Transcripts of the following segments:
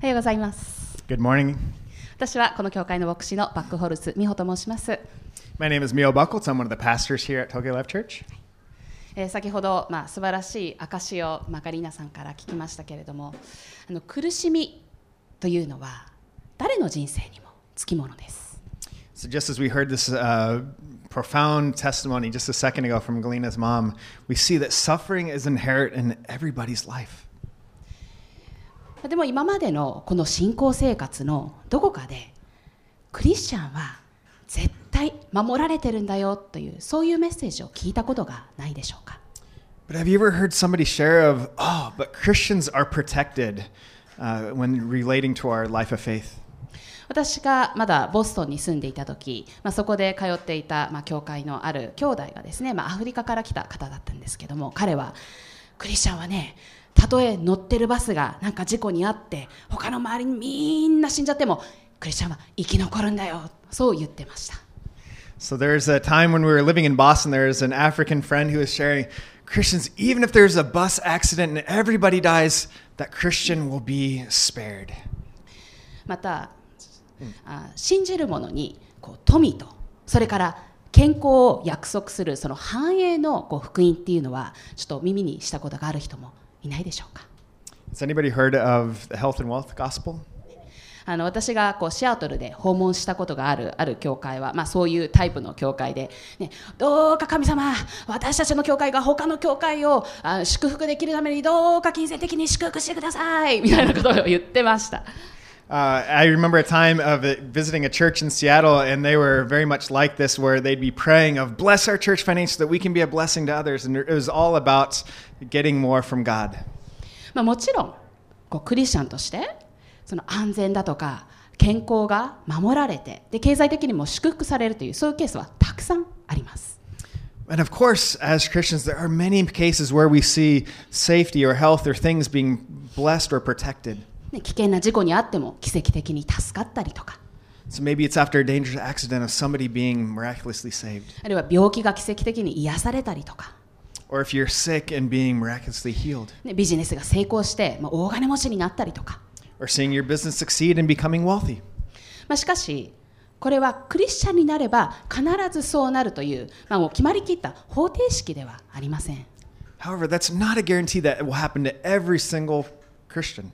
おはようございます。Good morning. 私はこの教会の牧師のバックホルス美穂と申します。My name is Mio Buckles. I'm one of the pastors here at Tokyo Life Church. えー先ほど、まあ、素晴らしい証をマカリーナさんから聞きましたけれどもあの苦しみというのは誰の人生にもつきものです。So, just as we heard this uh, profound testimony just a second ago from Galena's mom, we see that suffering is inherent in everybody's life. でも今までのこの信仰生活のどこかでクリスチャンは絶対守られてるんだよというそういうメッセージを聞いたことがないでしょうか？But have you ever heard somebody share of, oh, but Christians are protected uh, when relating to our life of faith? 私がまだボストンに住んでいた時、まあ、そこで通っていた、まあ、教会のある兄弟がですね、まあ、アフリカから来た方だったんですけども彼はクリスチャンはねたとえ乗ってるバスがなんか事故にあって他の周りにみんな死んじゃってもクリスチャンは生き残るんだよそう言ってました So there's a time when we were living in Boston, there's an African friend who was sharing Christians, even if there's a bus accident and everybody dies, that Christian will be spared. また、あ信じる者にこう富とそれから健康を約束するその繁栄のこう福音っていうのはちょっと耳にしたことがある人もいないでしょうか？Has anybody heard of the health and wealth gospel? あの私がこうシアトルで訪問したことがあるある教会は、まあ、そういうタイプの教会で、ね、どうか神様私たちの教会が他の教会をあ祝福できるためにどうか金銭的に祝福してくださいみたいなことを言ってました。Uh, I remember a time of it, visiting a church in Seattle, and they were very much like this, where they'd be praying of bless our church financially so that we can be a blessing to others, and it was all about getting more from God. まあ、もちろんこうクリスチャンとしてその安全だとか健康が守られてで経済的にも祝福されるというそういうケースはたくさんあります。 And of course, as Christians, there are many cases where we see safety or health or things being blessed or protected. ね、危険な事故にあっても奇跡的に助かったりとか So maybe it's after a dangerous accident of somebody being miraculously saved, あるいは病気が奇跡的に癒されたりとか、or if you're sick and being miraculously healed, ね、ビジネスが成功して、まあ、大金持ちになったりとか、or seeing your business succeed and becoming wealthy. まあ、しかしこれはクリスチャンになれば必ずそうなるという、まあ、もう決まりきった方程式ではありません However, that's not a guarantee that it will happen to every single Christian.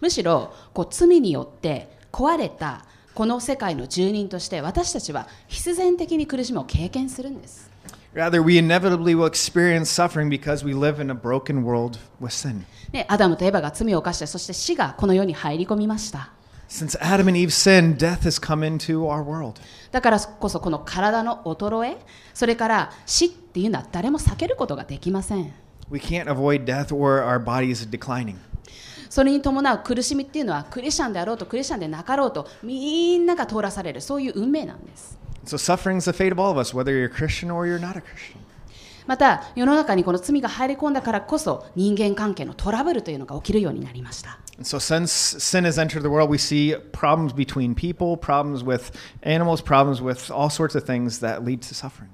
むしろこう罪によって壊れたこの世界の住人として私たちは必然的に苦しみを経験するんです Rather, we inevitably will experience suffering because we live in a broken world with sin. ね、アダムとエバが罪を犯してそして死がこの世に入り込みました Since Adam and Eve sinned, death has come into our world. だからこそこの体の衰えそれから死っていうのは誰も避けることができません We can't avoid death or our bodies declining. それに伴う苦しみっていうのはクリスチャンであろうとクリスチャンでなかろうとみんなが通らされるそういう運命なんです So suffering is the fate of all of us, whether you're a Christian or you're not a Christian. また世の中にこの罪が入り込んだからこそ人間関係のトラブルというのが起きるようになりました so since sin has entered the world, we see problems between people, problems with animals, problems with all sorts of things that lead to suffering.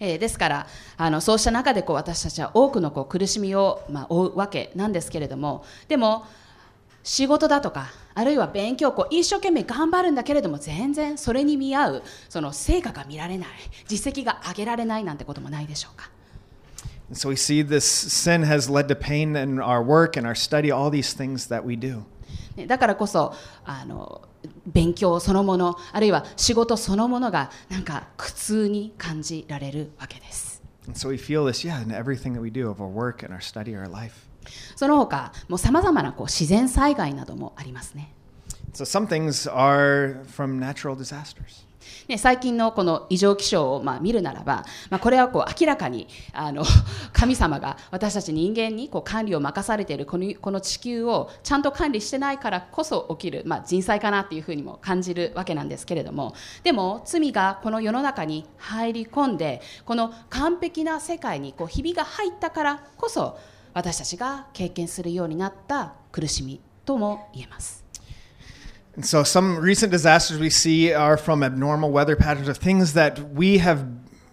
えーですからあのそうした中でこう私たちは多くのこう苦しみを、まあ、負うわけなんですけれどもでも仕事だとかあるいは勉強こう一生懸命頑張るんだけれども全然それに見合うその成果が見られない実績が上げられないなんてこともないでしょうか so we see this sin has led to pain in our work and our study, all these things that we do. ねだからこそあの勉強そのものあるいは仕事そのものがなんか苦痛に感じられるわけです。その他、もさまざまなこう自然災害などもありますね。ね、最近のこの異常気象をまあ見るならば、まあ、これはこう明らかにあの 神様が私たち人間にこう管理を任されているこのこの地球をちゃんと管理してないからこそ起きる、まあ、人災かなっていうふうにも感じるわけなんですけれどもでも罪がこの世の中に入り込んでこの完璧な世界にこうひびが入ったからこそ私たちが経験するようになった苦しみとも言えます。And so some recent disasters we see are from abnormal weather patterns of things that we have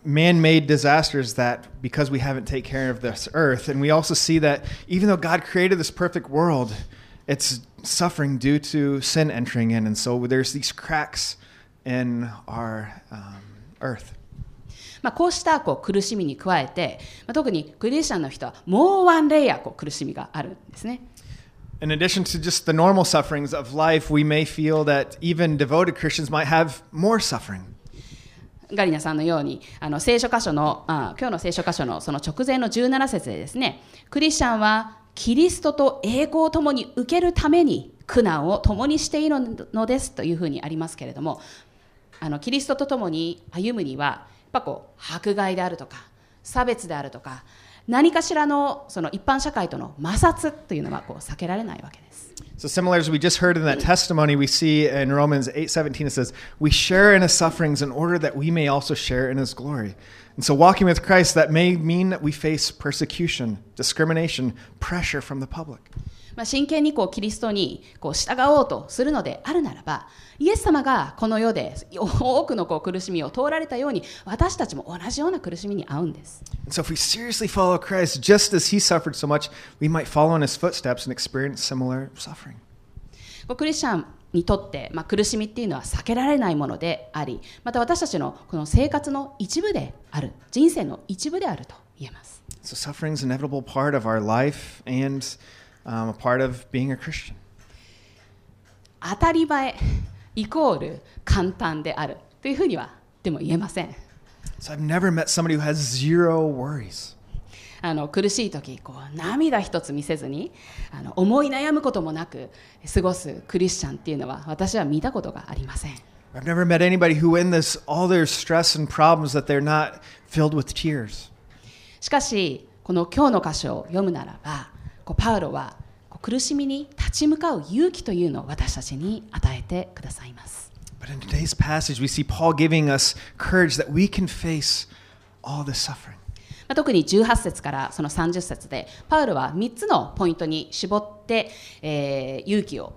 man-made disasters that because we haven't taken care of this earth and we also see that even though God created this perfect world it's suffering due to sin entering in. And so there's these cracks in our um, earth. まあ、こうしたこう苦しみに加えて、まあ、特にクリスチャンの人はもうワンレイヤーこう苦しみがあるんですね。 In addition to just the normal sufferings of life, we may feel that even devoted Christians might have more suffering. ガリナさんのようにあの聖書箇所のあ今日の聖書箇所のその直前の17節でですねクリスチャンはキリストと栄光を共に受けるために苦難を共にしているのですというふうにありますけれどもあのキリストと共に歩むにはやっぱこう迫害であるとか差別であるとか何かしらのその一般社会との摩擦というのはこう避けられないわけです。 So similar as we just heard in that testimony, we see in Romans 8:17 it says, "We share in his sufferings in order that we may also share in his glory." And so walking with Christ that may mean that we face persecution, discrimination, pressure from the public. まあ、真剣にこうキリストにこう従おうとするのであるならばイエス様がこの世で多くのこう苦しみを通られたように私たちも同じような苦しみに遭うんです。So if we seriously follow Christ just as he suffered so much, we might follow in his footsteps and experience similar suffering. こうクリスチャンにとって、まあ、苦しみっていうのは避けられないものでありまた私たちのこの生活の一部である人生の一部であると言えます。So suffering is an inevitable part of our life and um, a part of being a Christian. 当たり前イコール簡単であるというふうにはでも言えません。So I've never met somebody who has zero worries. あの苦しい時こう涙一つ見せずにあの思い悩むこともなく過ごすクリスチャンっていうのは私は見たことがありません I've never met anybody who, in this, all their stress and problems, that they're not filled with tears. しかしこの今日の箇所を読むならばこうパウロは苦しみに立ち向かう勇気というのを私たちに与えてくださいます But in today's passage, we see Paul giving us courage that we can face all this suffering. まあ特に18節からその30節でパウロは3つのポイントに絞って、えー勇気を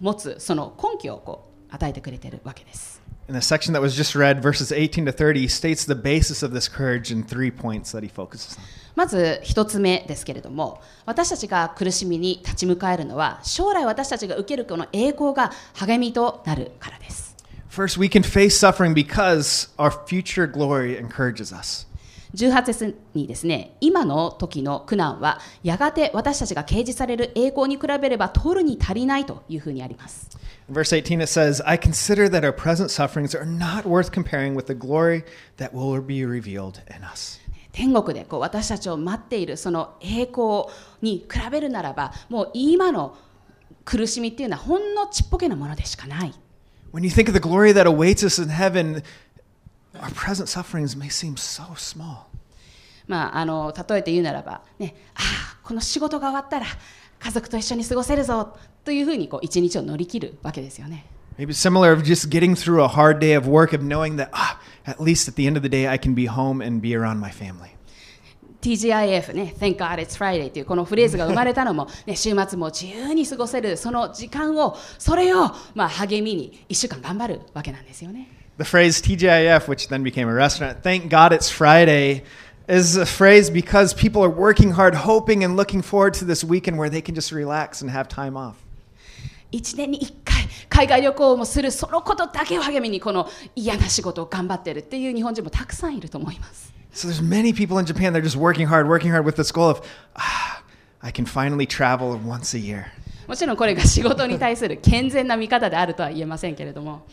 持つその根拠をこう与えてくれているわけです In the section that was just read, verses 18 to 30, he states the basis of this courage in three points that he focuses on. まず一つ目ですけれども私たちが苦しみに立ち向かえるのは将来私たちが受けるこの栄光が励みとなるからです First, we can face suffering because our future glory encourages us. 18節にですね今の時の苦難はやがて私たちが掲示される栄光に比べれば取るに足りないというふうにあります verse 18, it says, I consider that our present sufferings are not worth comparing with the glory that will be revealed in us. 天国でこう私たちを待っているその栄光に比べるならばもう今の苦しみっていうのはほんのちっぽけなものでしかない When you think of the glory that awaits us in heaven, our present sufferings may seem so small. まあ、あの例えて言うならば、ね、ああこの仕事が終わったら家族と一緒に過ごせるぞというふうにこう一日を乗り切るわけですよね。Maybe similar of just getting through a hard day of work, of knowing that, ah, at least at the end of the day, I can be home and be around my family. TGIF ね、Thank God It's Friday というこのフレーズが生まれたのも、ね、週末も自由に過ごせるその時間を、それを、まあ、励みに1週間頑張るわけなんですよね。The phrase TGIF, which then became a restaurant, thank God it's Friday, is a phrase because people are working hard, hoping and looking forward to this weekend where they can just relax and have time off. 1年に1回海外旅行もするそのことだけを励みにこの嫌な仕事を頑張ってるっていう日本人もたくさんいると思います。 So there's many people in Japan, they're just working hard, working hard with this goal of, ah, I can finally travel once a year. もちろんこれが仕事に対する健全な見方であるとは言えませんけれども、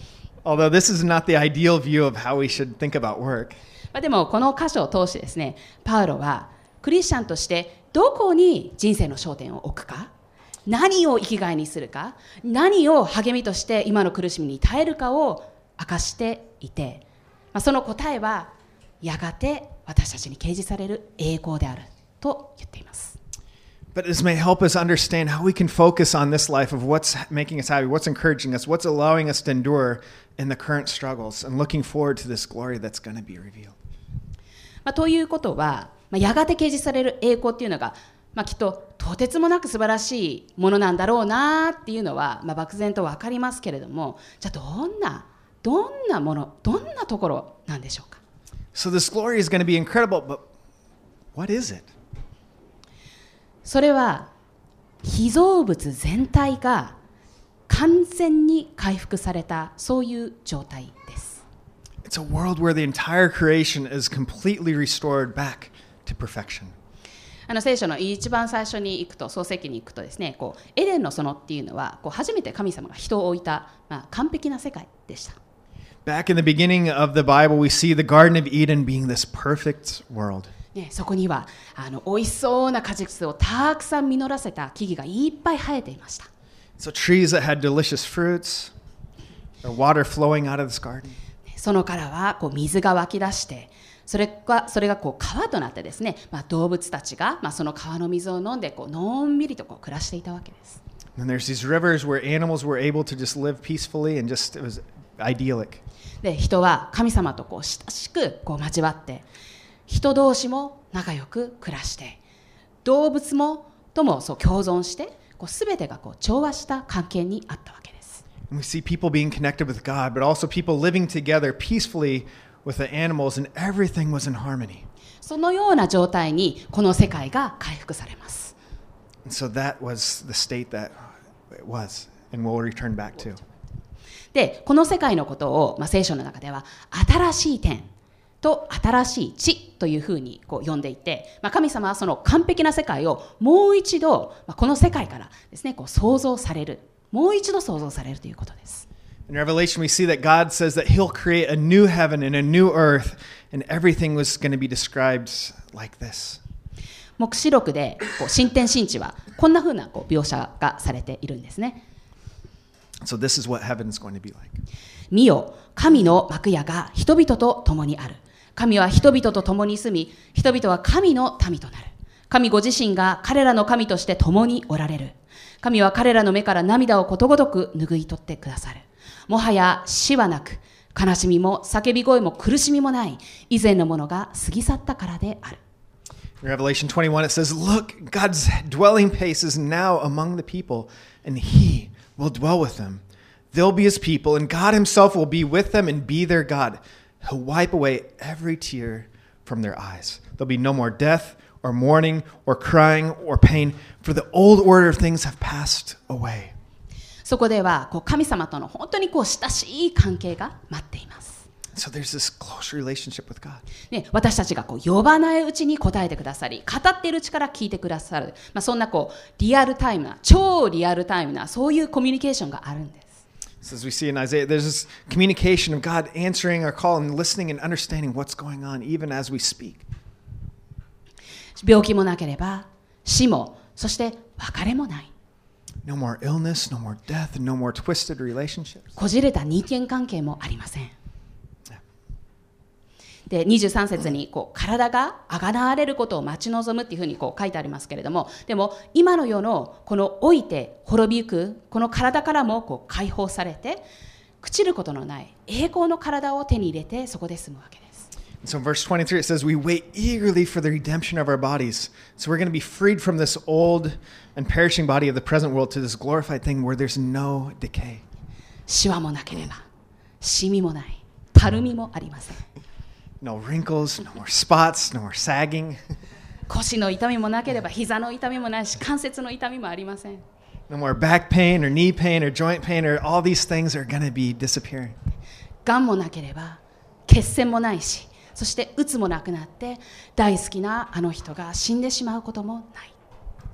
Although this is not the ideal view of how we should think about work. まあ、でもこの箇所を通してですねパウロはクリスチャンとしてどこに人生の焦点を置くか何を生きがいにするか何を励みとして今の苦しみに耐えるかを明かしていて、まあ、その答えはやがて私たちに掲示される栄光であると言っています。But this may help us understand how we can focus on this life of what's making us happy, what's encouraging us, what's allowing us to endure in the current struggles, and looking forward to this glory that's going to be revealed. まあ、ということは、まあ、やがて掲示される栄光っていうのが、まあ、きっととてつもなく素晴らしいものなんだろうなっていうのは、まあ、漠然と分かりますけれどもじゃあどんなどんなものどんなところなんでしょうか So this glory is going to be incredible, but what is it? それは被造物全体が完全に回復されたそういう状態です。It's a world where the entire creation is completely restored back to perfection. あの聖書の一番最初に行くと創世記に行くとですねこうエデンの園っていうのはこう初めて神様が人を置いた、まあ、完璧な世界でした。Back in the beginning of the Bible, we see the Garden of Eden being this perfect world. ね、そこにはあの美味しそうな果実をたくさん実らせた木々がいっぱい生えていました。So, trees that had delicious fruits, or water flowing out of this garden. そのからはこう水が湧き出してそれがそれがこう川となってですね、まあ、動物たちが、まあ、その川の水を飲んでこうのんびりとこう暮らしていたわけです。And there's these rivers where animals were able to just live peacefully and just, it was idyllic. で人は神様とこう親しくこう交わって人同士も仲良く暮らして動物もともそう共存してこう全てがこう調和した関係にあったわけです。We see people being connected with God, but also people living together peacefully with the animals, and everything was in harmony. そのような状態にこの世界が回復されます。So that was the state that it was, and we'll return back to. でこの世界のことを、まあ、聖書の中では新しい天と新しい地というふうにこう呼んでいて、まあ、神様はその完璧な世界をもう一度、まあ、この世界からですねこう創造されるもう一度創造されるということです。In Revelation, we see that God says that He'll create a new heaven and a new earth, and everything was going to be described like this. 黙示録でこう新天新地はこんなふうなこう描写がされているんですね。So, this is what heaven is going to be like. 見よ神の幕屋が人々と共にある神は人々と共に住み人々は神の民となる神ご自身が彼らの神として共におられる神は彼らの目から涙をことごとく拭い取ってくださるもはや死はなく悲しみも叫び声も苦しみもない以前のものが過ぎ去ったからである Revelation 21, it says, Look, God's dwelling place is now among the people, and He will dwell with them. They'll be His people, and God Himself will be with them and be their God. He'll wipe away every tear from their eyes. There'll be no more death, or mourning, or crying, or pain, for the old order of things have passed away. そこではこう神様との本当にこう親しい関係が待っています So there's this close relationship with God. ね、私たちがこう呼ばないうちに答えてくださり語っているうちから聞いてくださる、まあ、そんなこうリアルタイムな超リアルタイムなそういうコミュニケーションがあるんです So as we see in Isaiah, there's this communication of God answering our call and listening and understanding what's going on even as we speak. 病気もなければ死もそして別れもない No more illness, no more death, and no more twisted relationships. こじれた人間関係もありません で23節にこう体があがなわれることを待ち望むっていうふうにこう書いてありますけれどもでも今の世のこの老いて滅びゆくこの体からもこう解放されて朽ちることのない栄光の体を手に入れてそこで住むわけです So in verse 23, it says, We wait eagerly for the redemption of our bodies. So we're going to be freed from this old and perishing body of the present world to this glorified thing where there's no decay. シワもなければシミもないたるみもありません No wrinkles, no more spots, no more sagging, 腰の痛みもなければ膝の痛みもないし関節の痛みもありません no more back pain or knee pain or joint pain, or all these things are going to be disappearing. がんもなければ血栓もないしそしてうつもなくなって大好きなあの人が死んでしまうこともない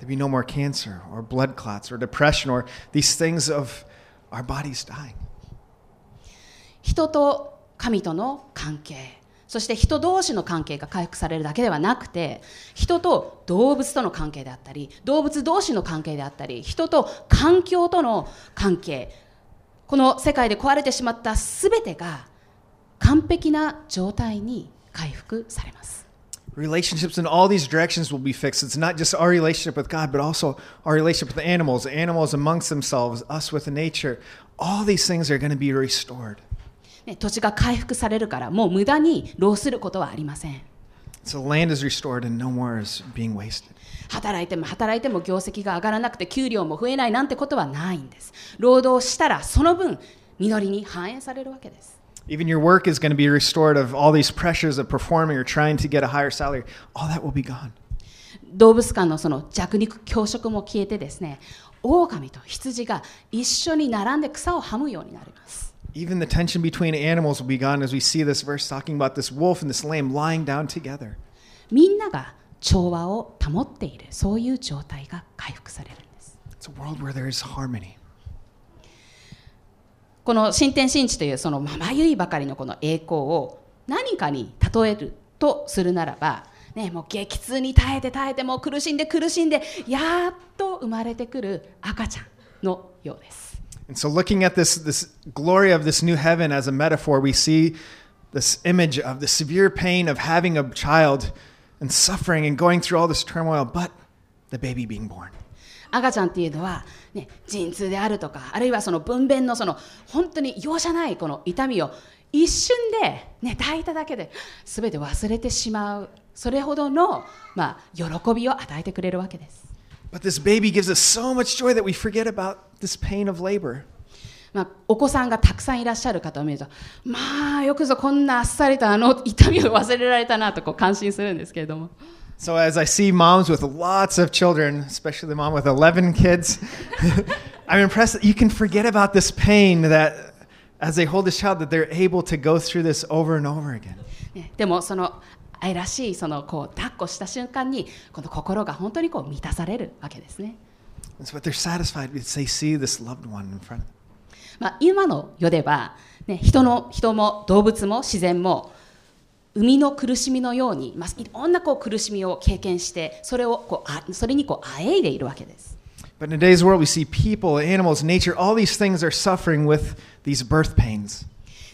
There'll be no more cancer or blood clots or depression or these things of our bodies dying. 人と神との関係そして人同士の関係が回復されるだけではなくて人と動物との関係であったり動物同士の関係であったり人と環境との関係この世界で壊れてしまった全てが完璧な状態に回復されます Relationships in all these directions will be fixed. It's not just our relationship with God, but also our relationship with the animals, animals amongst themselves, us with nature. All these things are going to be restored. ね、土地が回復されるからもう無駄に労することはありません So land is restored and no more is being wasted. 働いても働いても業績が上がらなくて給料も増えないなんてことはないんです労働したらその分実りに反映されるわけです Even your work is going to be restored of all these pressures of performing or trying to get a higher salary. All that will be gone. 動物間のその弱肉強食も消えてですね狼と羊が一緒に並んで草をはむようになります Even the tension between animals will be gone as we see this verse talking about this wolf and this lamb lying down together. みんなが調和を保っているそういう状態が回復されるんです It's a world where there is harmony. この新天新地というそのまばゆいばかりのこの栄光を何かに例えるとするならば、ね、もう激痛に耐えて耐えてもう苦しんで苦しんでやっと生まれてくる赤ちゃんのようです。And so, looking at this, this glory of this new heaven as a metaphor, we see this image of the severe pain of having a child and suffering and going through all this turmoil, but the baby being born. 赤ちゃんっていうのは、ね、陣痛であるとかあるいはその分娩のその本当に容赦ないこの痛みを一瞬で、ね、抱いただけで全て忘れてしまうそれほどの、まあ、喜びを与えてくれるわけです。 But this baby gives us so much joy that we forget about this pain of labor. まあ、お子さんがたくさんいらっしゃる方を見るとまあよくぞこんなあっさりとあの痛みを忘れられたなとこう感心するんですけれども So, as I see moms with lots of children, especially the mom with 11 kids, I'm impressed that you can forget about this pain that as they hold this child, that they're able to go through this over and over again. ねでもその愛らしいそのこう抱っこした瞬間にこの心が本当にこう満たされるわけですね。今の世では、ね、人,の人も動物も自然も海の苦しみのように、まあ、いろんなこう苦しみを経験してそれ,をこうあそれにこうあいでいるわけです。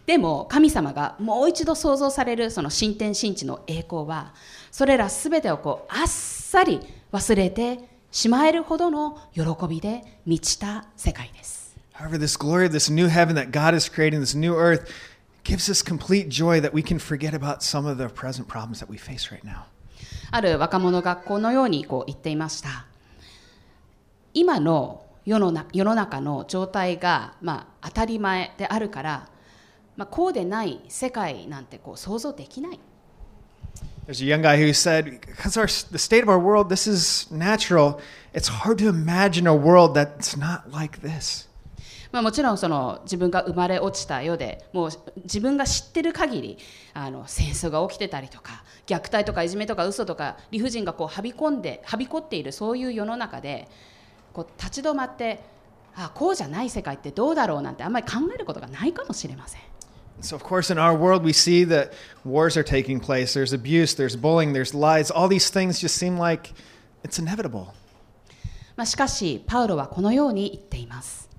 でも神様がもう一度想像されるその新天新地の栄光はそれらすべてをこうあっさり忘れてしまえるほどの喜びで満ちた世界です。However, this glory of this new heaven that God is creating, this new earth, gives us complete joy that we can forget about some of the present problems that we face right now. ある若者がこのようにこう言っていました。今の世のな世の中の状態が、まあ、当たり前であるから、まあ、こうでない世界なんてこう想像できない。There's a young guy who said, because our, the state of our world, this is natural, it's hard to imagine a world that's not like this. まあ、もちろんその自分が生まれ落ちた世でもう自分が知ってる限りあの戦争が起きてたりとか虐待とかいじめとか嘘とか理不尽がこうはび込んではびこっているそういう世の中でこう立ち止まってあこうじゃない世界ってどうだろう？なんてあんまり考えることがないかもしれません。So, of course, in our world, we see that wars are taking place. There's abuse, there's bullying, there's lies. All these things just seem like it's inevitable. まあ、しかしパウロはこのように言っています。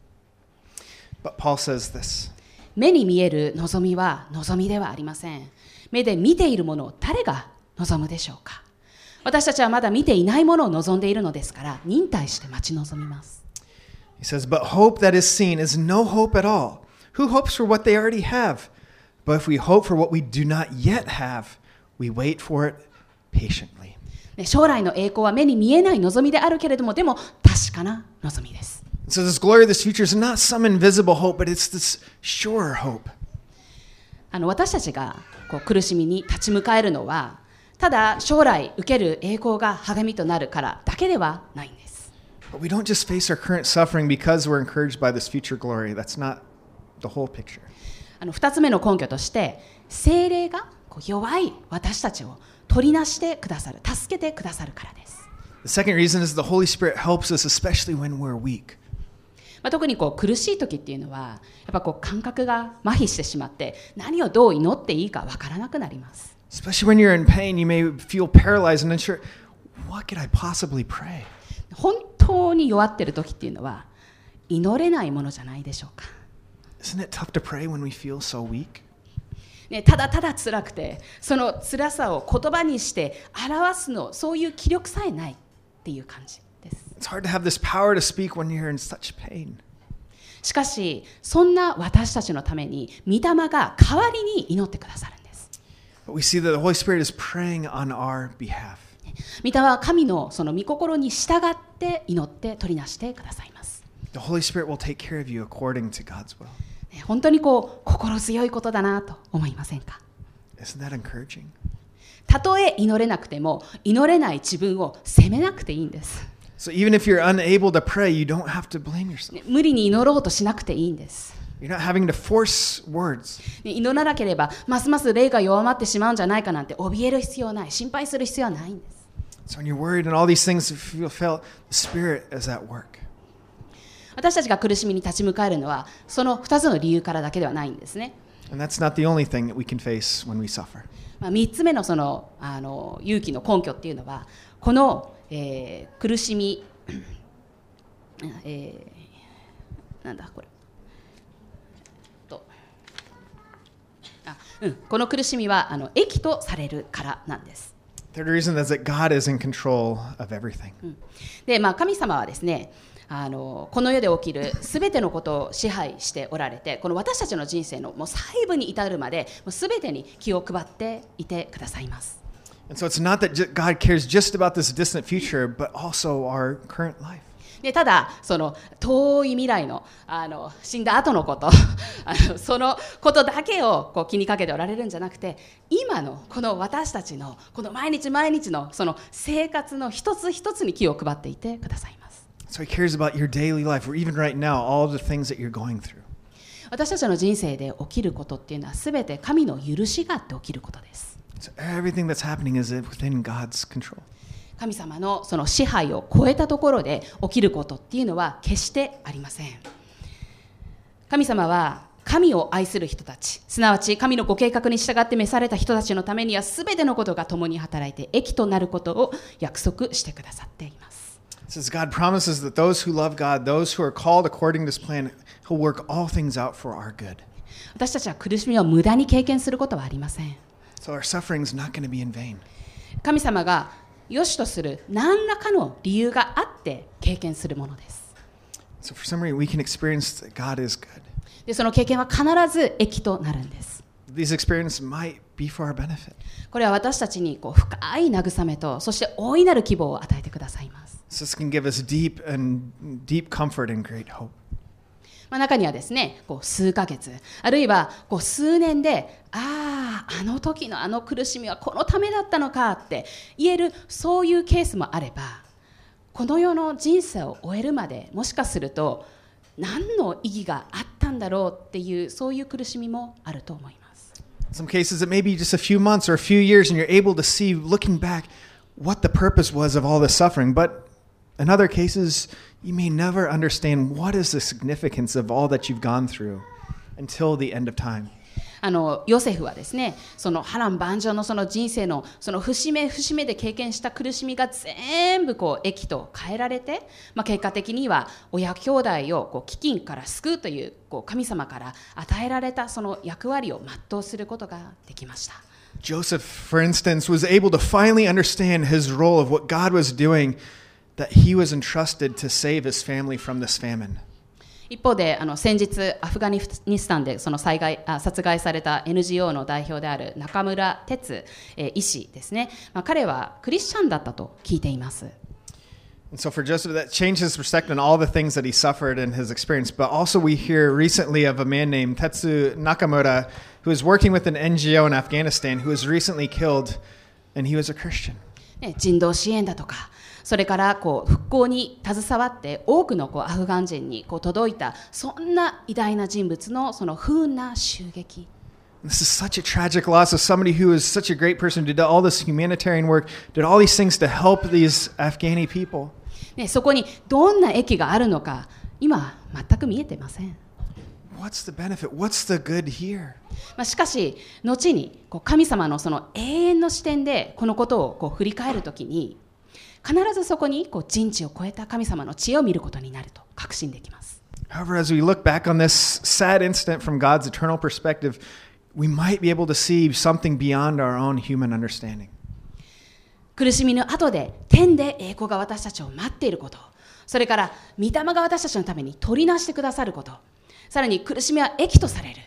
But Paul says this 目に見える望みは望みではありません。目で見ているものを誰が望むでしょうか私たちはまだ見ていないものを望んでいるのですから忍耐して待ち望みます。 He says, But hope that is seen is no hope at all. Who hopes for what they already have? But if we hope for what we do not yet have, we wait for it patiently. ね将来の栄光は目に見えない望みであるけれどもでも確かな望みです。 So, this glory of this future is not some invisible hope, but it's this sure hope. あの私たちがこう苦しみに立ち向かえるのはただ将来受ける栄光が励みとなるからだけではないんです。 But we don't just face our current suffering because we're encouraged by this future glory. That's not the whole picture. あの2つ目の根拠として精霊が弱い私たちを取りなしてくださる助けてくださるからです。The second reason is the Holy Spirit まあ、特にこう苦しい時っていうのはやっぱこう感覚が麻痺してしまって何をどう祈っていいかわからなくなります。本当に弱ってる時っていうのは祈れないものじゃないでしょうか。Isn't it tough to pray when we feel so weak? ね、ただただ辛くて、その辛さを言葉にして表すの、そういう気力さえないっていう感じです。しかし、そんな私たちのために、御霊が代わりに祈ってくださるんです。御霊は神のその御心に従って祈って取りなしてくださいます。本当にこう心強いことだなと思いませんか？たとえ祈れなくても祈れない自分を責めなくていいんです。So、pray, 無理に祈ろうとしなくていいんです。You're not having to force words. 祈らなければ、ますます霊が弱まってしまうんじゃないかなんて、怯える必要ない、心配する必要ないんです。So、when you're worried and all these things feel felt, the spirit is at work. 私たちが苦しみに立ち向かえるのはその2つの理由からだけではないんですね And that's not the only thing that we can face when we suffer. まあ、3つ目のそのあの勇気の根拠っていうのはこの、えー苦しみ、えーなんだこれとあ、うん、この苦しみはあの益とされるからなんです。Third reason is that God is in control of everything. で、まあ、神様はですねあのこの世で起きるすべてのことを支配しておられてこの私たちの人生のもう細部に至るまでもうすべてに気を配っていてくださいます。And so it's not that ju- God cares just about this distant future, but also our current life. でただその遠い未来のあの死んだ後のこと あのそのことだけをこう気にかけておられるんじゃなくて今のこの私たちのこの毎日毎日のその生活の一つ一つに気を配っていてくださいます So He cares about your daily life, or even right now, all the things that you're going through. 私たちの人生で起きることっていうのは全て神の許しがあって起きることです So everything that's happening is within God's control. 神様のその支配を超えたところで起きることっていうのは決してありません神様は神を愛する人たちすなわち神のご計画に従って召された人たちのためには全てのことが共に働いて益となることを約束してくださっています says God promises that those who love God, those who are called according to His plan, He'll work all things out for our good. 私たちは苦しみを無駄に経験することはありません So our suffering is not going to be in vain. 神様が良しとする何らかの理由があって経験するものです So for some reason, we can experience that God is good. でその経験は必ず益となるんです These experiences might be for our benefit. これは私たちにこう深い慰めとそして大いなる希望を与えてくださいます、So this can give us deep and deep comfort and great hope. まあ、中にはですねこう数ヶ月あるいはこう数年であああの時のあの苦しみはこのためだったのかって言えるそういうケースもあればこの世の人生を終えるまでもしかすると何の意義があったんだろうっていうそういう苦しみもあると思います。Some cases, it may be just a few months or a few years, and you're able to see, looking back, what the purpose was of all this suffering. But in other cases, you may never understand what is the significance of all that you've gone through until the end of time. あのヨセフはですねその波乱万丈のその人生のその節目節目で経験した苦しみが全部こう益と変えられて、まあ、結果的には親兄弟をこう飢饉から救うというこう神様から与えられたその役割を全うすることができました。 Joseph, for instance, was able to finally understand his role of what God was doing, that he was entrusted to save his family from this famine. 一方であの先日アフガニスタンでその災害あ殺害された NGO の代表である中村哲、えー医師ですね、まあ、彼はクリスチャンだったと聞いています And so for Joseph, that changed his perspective on all the things that he suffered in his experience. But also, we hear recently of a man named Tetsu Nakamura who was working with an NGO in Afghanistan who was recently killed, and he was a Christian. ね、人道支援だとか それからこう復興に携わって多くのこうアフガン人にこう届いたそんな偉大な人物のその不運な襲撃 This is such a tragic loss of somebody who was such a great person, did all this humanitarian work, did all these things to help these Afghani people. ね、そこにどんな益があるのか今全く見えてません、What's the benefit? What's the good here? まあ、しかし後にこう神様のその永遠の視点でこのことをこう振り返るときに必ずそこにこう人知を超えた神様の知恵を見ることになると確信できます。However, as we look back on this sad incident from God's eternal perspective, we might be able to see something beyond our own human understanding. 苦しみの後で天で栄光が私たちを待っていることそれから御霊が私たちのために取りなしてくださることさらに苦しみは益とされる。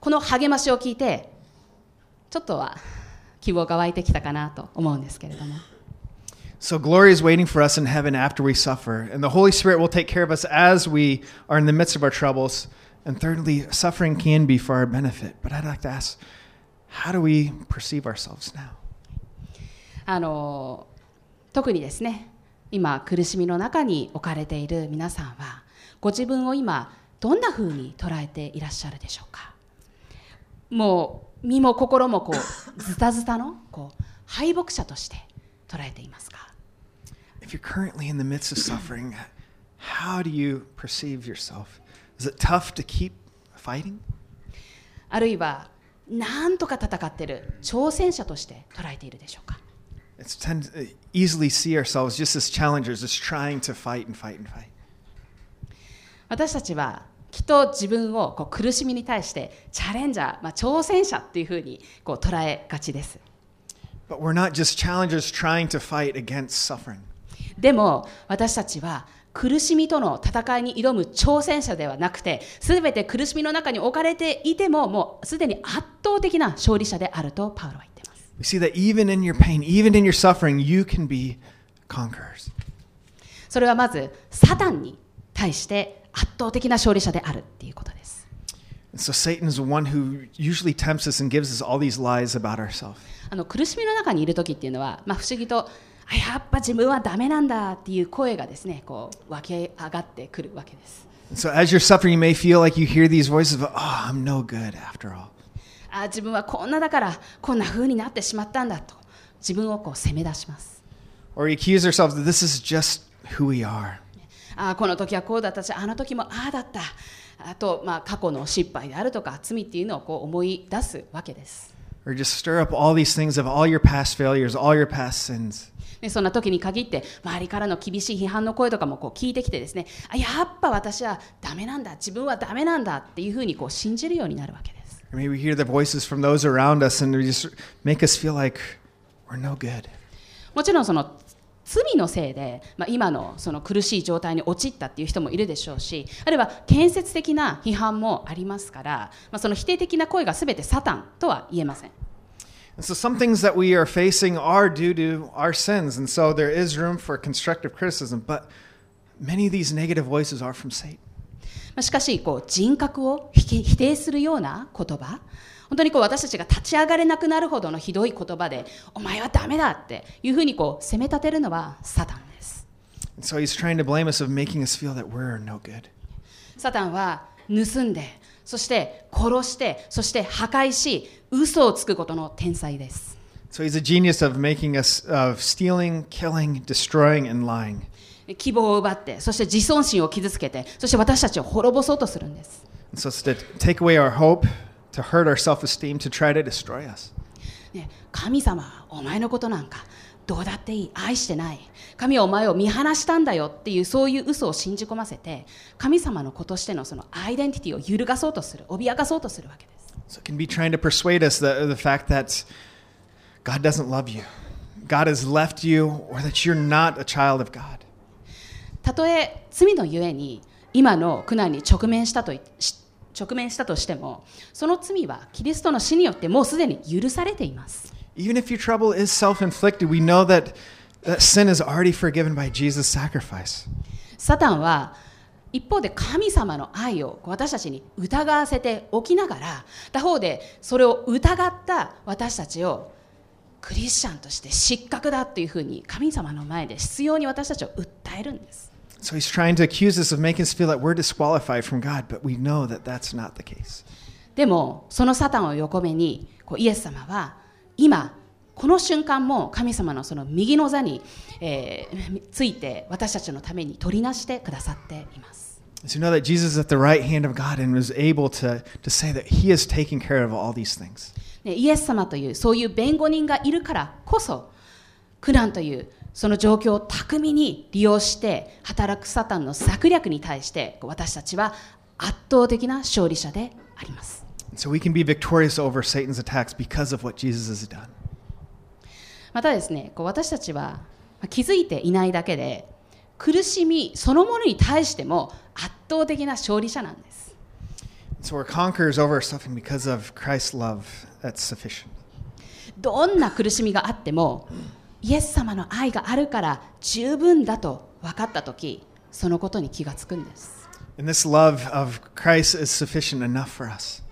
この励ましを聞いてちょっとは希望が湧いてきたかなと思うんですけれども So glory is waiting for us in heaven after we suffer, and the Holy Spirit will take care of us as we are in the midst of our troubles. And thirdly, suffering can be for our benefit. But I'd like to ask, how do we perceive ourselves now? あの特にですね今苦しみの中に置かれている皆さんはご自分を今どんなふうに捉えていらっしゃるでしょうかもう身も心もこうズタズタのこう敗北者として捉えていますか If you're currently in the midst of suffering, how do you perceive yourself? Is it tough to keep fighting? あるいは何とか戦っている挑戦者として捉えているでしょうか It's tend to easily see ourselves just as challengers, just trying to fight and fight and fight. 私たちはきっと自分をこう苦しみに対してチャレンジャー、まあ、挑戦者っていうふうにこう捉えがちです But we're not just challengers trying to fight against suffering. でも私たちは苦しみとの戦いに挑む挑戦者ではなくてすべて苦しみの中に置かれていてももうすでに圧倒的な勝利者であるとパウロは言っています We see that even in your pain, even in your suffering, you can be conquerors. それはまずサタンに対して圧倒的な勝利者であるっていうことです so Satan is the one who usually tempts us and gives us all these lies about ourselves. あの苦しみの中にいる時っていうのは、まあ、不思議とあやっぱ自分はダメなんだっていう声がですねこう湧き上がってくるわけです so as you're suffering, you may feel like you hear these voices of, oh, I'm no good after all. あ自分はこんなだからこんな風になってしまったんだと自分をこう責め出します Or you accuse ourselves that this is just who we are. あこの時はこうだったしあの時もああだったあと、まあ、過去の失敗であるとか罪っていうのをこう思い出すわけです Or just stir up all these things of all your past failures, all your past sins. でそんな時に限って周りからの厳しい批判の声とかもこう聞いてきてですねあやっぱ私はダメなんだ自分はダメなんだっていうふうにこう信じるようになるわけです maybe we hear the voices from those around us and just make us feel like we're no good. もちろんその罪のせいで、まあ、今のその苦しい状態に陥ったっていう人もいるでしょうしあるいは建設的な批判もありますから、まあ、その否定的な声が全てサタンとは言えません And so some things that we are facing are due to our sins. And so there is room for constructive criticism. But many of these negative voices are from Satan. まあしかしこう人格を否定するような言葉本当にこう私たちが立ち上がれなくなるほどのひどい言葉でお前はダメだっていうふうにこう責め立てるのはサタンです so he's trying to blame us of making us feel that we're no good. サタンは盗んでそして殺してそして破壊し嘘をつくことの天才です So he's a genius of making us of stealing, killing, destroying, and lying. 希望を奪ってそして自尊心を傷つけてそして私たちを滅ぼそうとするんです so it's to take away our hope, to hurt our self-esteem, to try to destroy us. ね、神様はお前のことなんかどうだっていい？愛してない。神はお前を見放したんだよっていうそういう嘘を信じ込ませて神様の子としてのそのアイデンティティを揺るがそうとする脅かそうとするわけです。So it can be trying to persuade us the, the fact that God doesn't love you, God has left you, or that you're not a child of God. たとえ罪のゆえに今の苦難に直面したと直面したとしてもその罪はキリストの死によってもうすでに許されています Even if your trouble is self-inflicted, we know that that sin is already forgiven by Jesus' sacrifice. サタンは一方で神様の愛を私たちに疑わせておきながら他方でそれを疑った私たちをクリスチャンとして失格だというふうに神様の前で必要に私たちを訴えるんです So he's trying to accuse us of making us feel that we're disqualified from God, but we know that that's not the case. でもそのサタンを横目にこうイエス様は今この瞬間も神様のその右の座に、えーついて私たちのために取りなしてくださっています So you know that Jesus is at the right hand of God and was able to, to say that he is taking care of all these things. ねイエス様というそういう弁護人がいるからこそ苦難というその状況を巧みに利用して働くサタンの策略に対して私たちは圧倒的な勝利者であります So we can be victorious over Satan's attacks because of what Jesus has done. またですねこう私たちはまあ気づいていないだけで苦しみそのものに対しても圧倒的な勝利者なんです So we're conquerors over suffering because of Christ's love that's sufficient. どんな苦しみがあってもイエス様の愛があるから十分だと分かった時そのことに気がつくんです And this love of Christ is sufficient enough for us.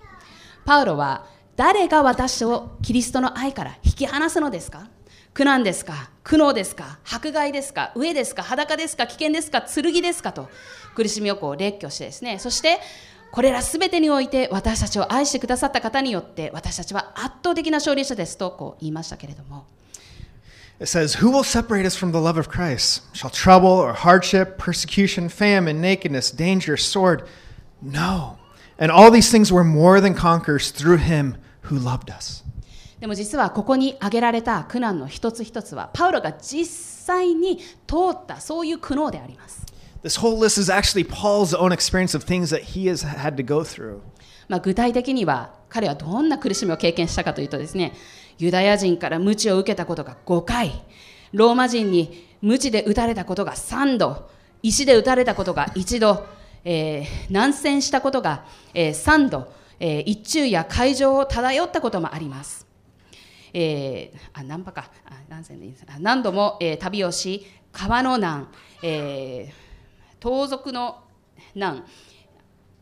パウロは誰が私をキリストの愛から引き離すのですか？苦難ですか？苦悩ですか？迫害ですか？飢えですか？裸ですか？危険ですか？剣ですか？と苦しみをこう列挙してですね。そしてこれらすべてにおいて私たちを愛してくださった方によって私たちは圧倒的な勝利者ですとこう言いましたけれども。It says, Who will separate us from the love of Christ? Shall trouble or hardship, persecution, famine, nakedness, danger, sword? No. And all these things were more than conquers through him who loved us. でも実はここに挙げられた苦難の一つ一つはパウロが実際に通ったそういう苦悩であります。あ具体的には彼はどんな苦しみを経験したかというとですね、ユダヤ人から無知を受けたことが5回、ローマ人に無知で打たれたことが3度、石で打たれたことが1度、えー難戦したことが、えー3度、えー一昼夜海上を漂ったこともあります。えーあ何波かあ何戦でいいですあ何度も、えー旅をし川の難、えー盗賊の難、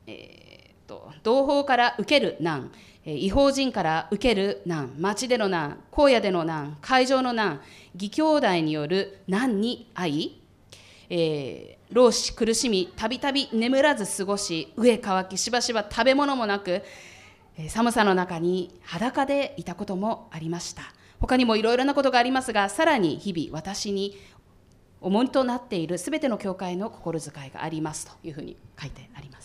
えーと同胞から受ける難、えー違法人から受ける難、町での難、荒野での難、海上の難、義兄弟による難に遭い、えー老死苦しみ、たびたび眠らず過ごし、飢え乾き、しばしば食べ物もなく、寒さの中に裸でいたこともありました。他にもいろいろなことがありますが、さらに日々私に重荷となっているすべての教会の心遣いがありますというふうに書いてあります。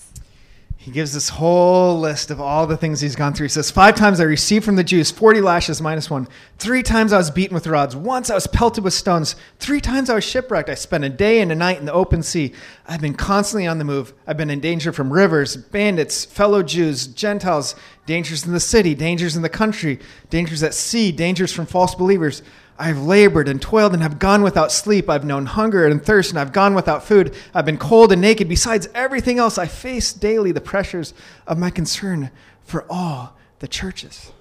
He gives this whole list of all the things he's gone through. He says, Five times I received from the Jews 40 lashes minus one. Three times I was beaten with rods. Once I was pelted with stones. Three times I was shipwrecked. I spent a day and a night in the open sea. I've been constantly on the move. I've been in danger from rivers, bandits, fellow Jews, Gentiles, dangers in the city, dangers in the country, dangers at sea, dangers from false believers. I've labored and toiled and have gone without sleep. I've known hunger and thirst and I've gone without food. I've been cold and naked. Besides everything else, I face daily the pressures of my concern for all the churches.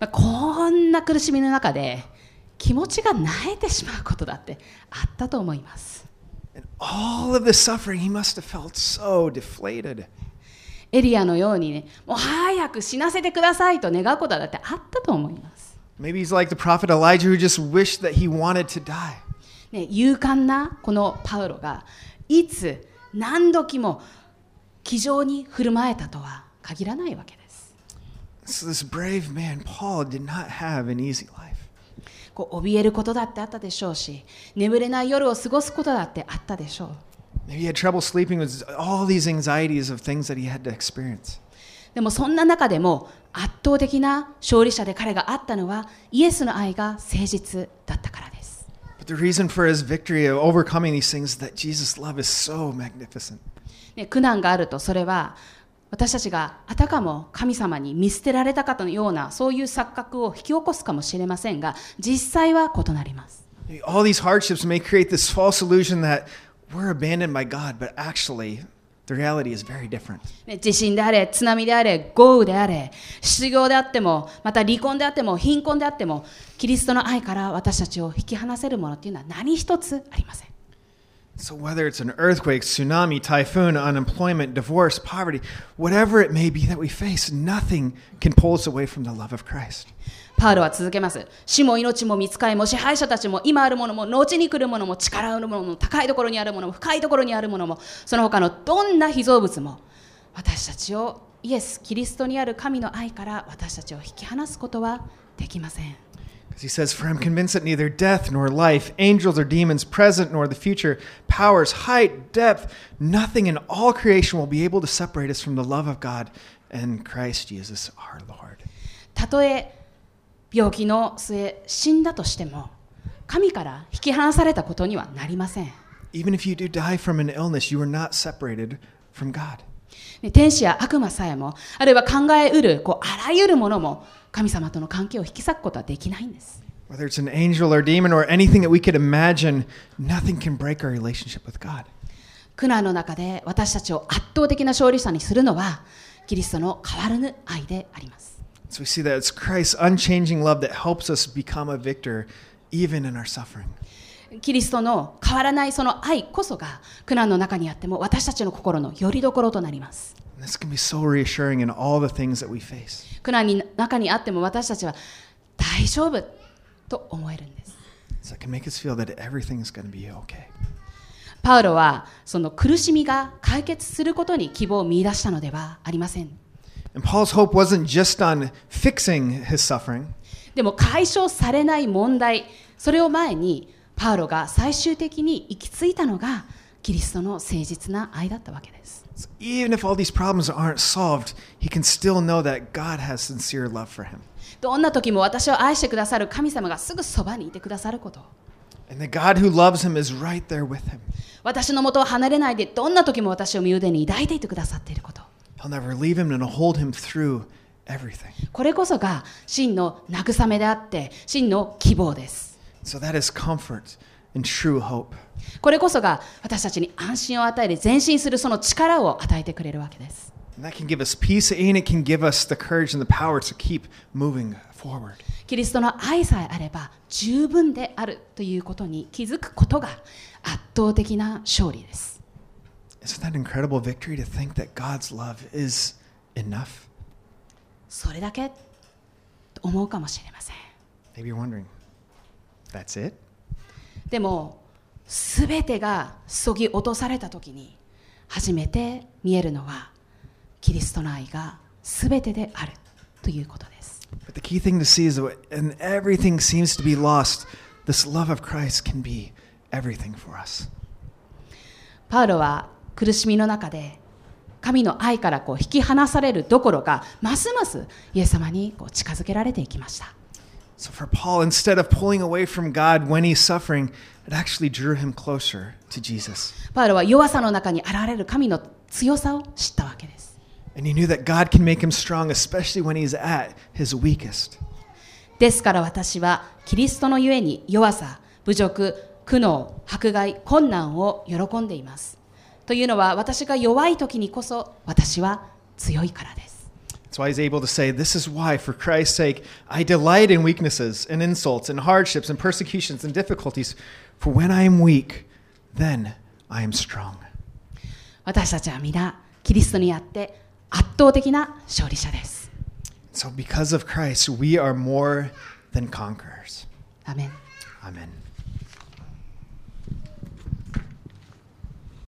まあ、こんな苦しみの中で気持ちが萎えてしまうことだってあったと思います。 And all of this suffering, he must have felt so deflated. エリアのようにね、もう早く死なせてくださいと願うことだってあったと思います。 Maybe he's like the prophet Elijah who just wished that he wanted to die. ね、勇敢なこのパウロがいつ何時も気丈に振る舞えたとは限らないわけです。So this brave man, Paul, did not have an easy life. こう怯えることだってあったでしょうし眠れない夜を過ごすことだってあったでしょう。Maybe he had trouble sleeping with all these anxieties of things that he had to experience. でもそんな中でも圧倒的な勝利者で彼があったのはイエスの愛が誠実だったからです。But the reason for his victory of overcoming these things is that Jesus' love is so magnificent. ね、苦難があるとそれは私たちがあたかも神様に見捨てられたかのようなそういう錯覚を引き起こすかもしれませんが実際は異なります。All these hardships may create this false illusion that we're abandoned by God, but actually, the reality is very different. ね、地震であれ、津波であれ、豪雨であれ、失業であっても、また離婚であっても、貧困であっても、キリストの愛から私たちを引き離せるものっていうのは何一つありません。 So, whether it's an earthquake, tsunami, typhoon, unemployment, divorce, poverty, whatever it may be that we face, nothing can pull us away from the love of Christ. パウロは続けます。死も命も見つかりも支配者たちも今あるものも後に来るものも力あるものも高いところにあるものも深いところにあるものもその他のどんな被造物も私たちをイエス・キリストにある神の愛から私たちを引き離すことはできません。He says, For I'm convinced that neither death nor life, angels or demons, present nor the future, powers, height, depth, nothing in all creation will be able to separate us from the love of God and Christ Jesus our Lord. たとえ病気の末死んだとしても神から引き離されたことにはなりません。Even if you do die from an illness, you are not separated from God. ね天使や悪魔さえもあるいは考えうるこうあらゆるものも神様との関係を引き裂くことはできないんです。Whether it's an angel or demon or anything that we could imagine, nothing can break our relationship with God. 苦難の中で私たちを圧倒的な勝利者にするのはキリストの変わらぬ愛であります。We see that it's Christ unchanging love that helps us become a victor even in our suffering. キリストの変わらないその愛こそが苦難の中にあっても私たちの心のよりどとなります。苦難の中にあっても私たちは大丈夫と思えるんです。パウロはその苦しみが解決することに希望を見出したのではありません。And Paul's hope wasn't just on fixing his suffering, でも解消されない問題それを前にパウロが最終的に行き着いたのがキリストの誠実な愛だったわけです So even if all these problems aren't solved, he can still know that God has sincere love for him. どんな時も私を愛してくださる神様がすぐそばにいてくださること And the God who loves him is right there with him. 私の元を離れないでどんな時も私を身腕に抱いていてくださっていること これこそが真の慰めであって真の希望です。So、comfort and true hope. これこそが私たちに安心を与えて前進するその力を与えてくれるわけです。キリストの愛さえあれば十分であるということに気づくことが圧倒的な勝利です。Isn't that incredible victory to think that God's love is enough? それだけと思うかもしれません Maybe you're wondering, that's it? でも全てがそぎ落とされた時に初めて見えるのはキリストの愛が全てであるということです But the key thing to see is that when everything seems to be lost, this love of Christ can be everything for us. パウロは苦しみの中で神の愛からこう引き離されるどころかますますイエス様にこう近づけられていきました So for Paul, instead of pulling away from God when he's suffering, it actually drew him closer to Jesus. パウロは弱さの中に現れる神の強さを知ったわけです And he knew that God can make him strong, especially when he's at his weakest. ですから私はキリストのゆえに弱さ、侮辱、苦悩、迫害、困難を喜んでいます。というのは私が弱い時にこそ私は強いからです。That's why he's able to say, This is why, for Christ's sake, I delight in weaknesses and insults and hardships and persecutions and difficulties. For when I am weak, then I am strong. 私たちは皆キリストにあって圧倒的な勝利者です。So because of Christ, we are more than conquerors. アメン。Amen.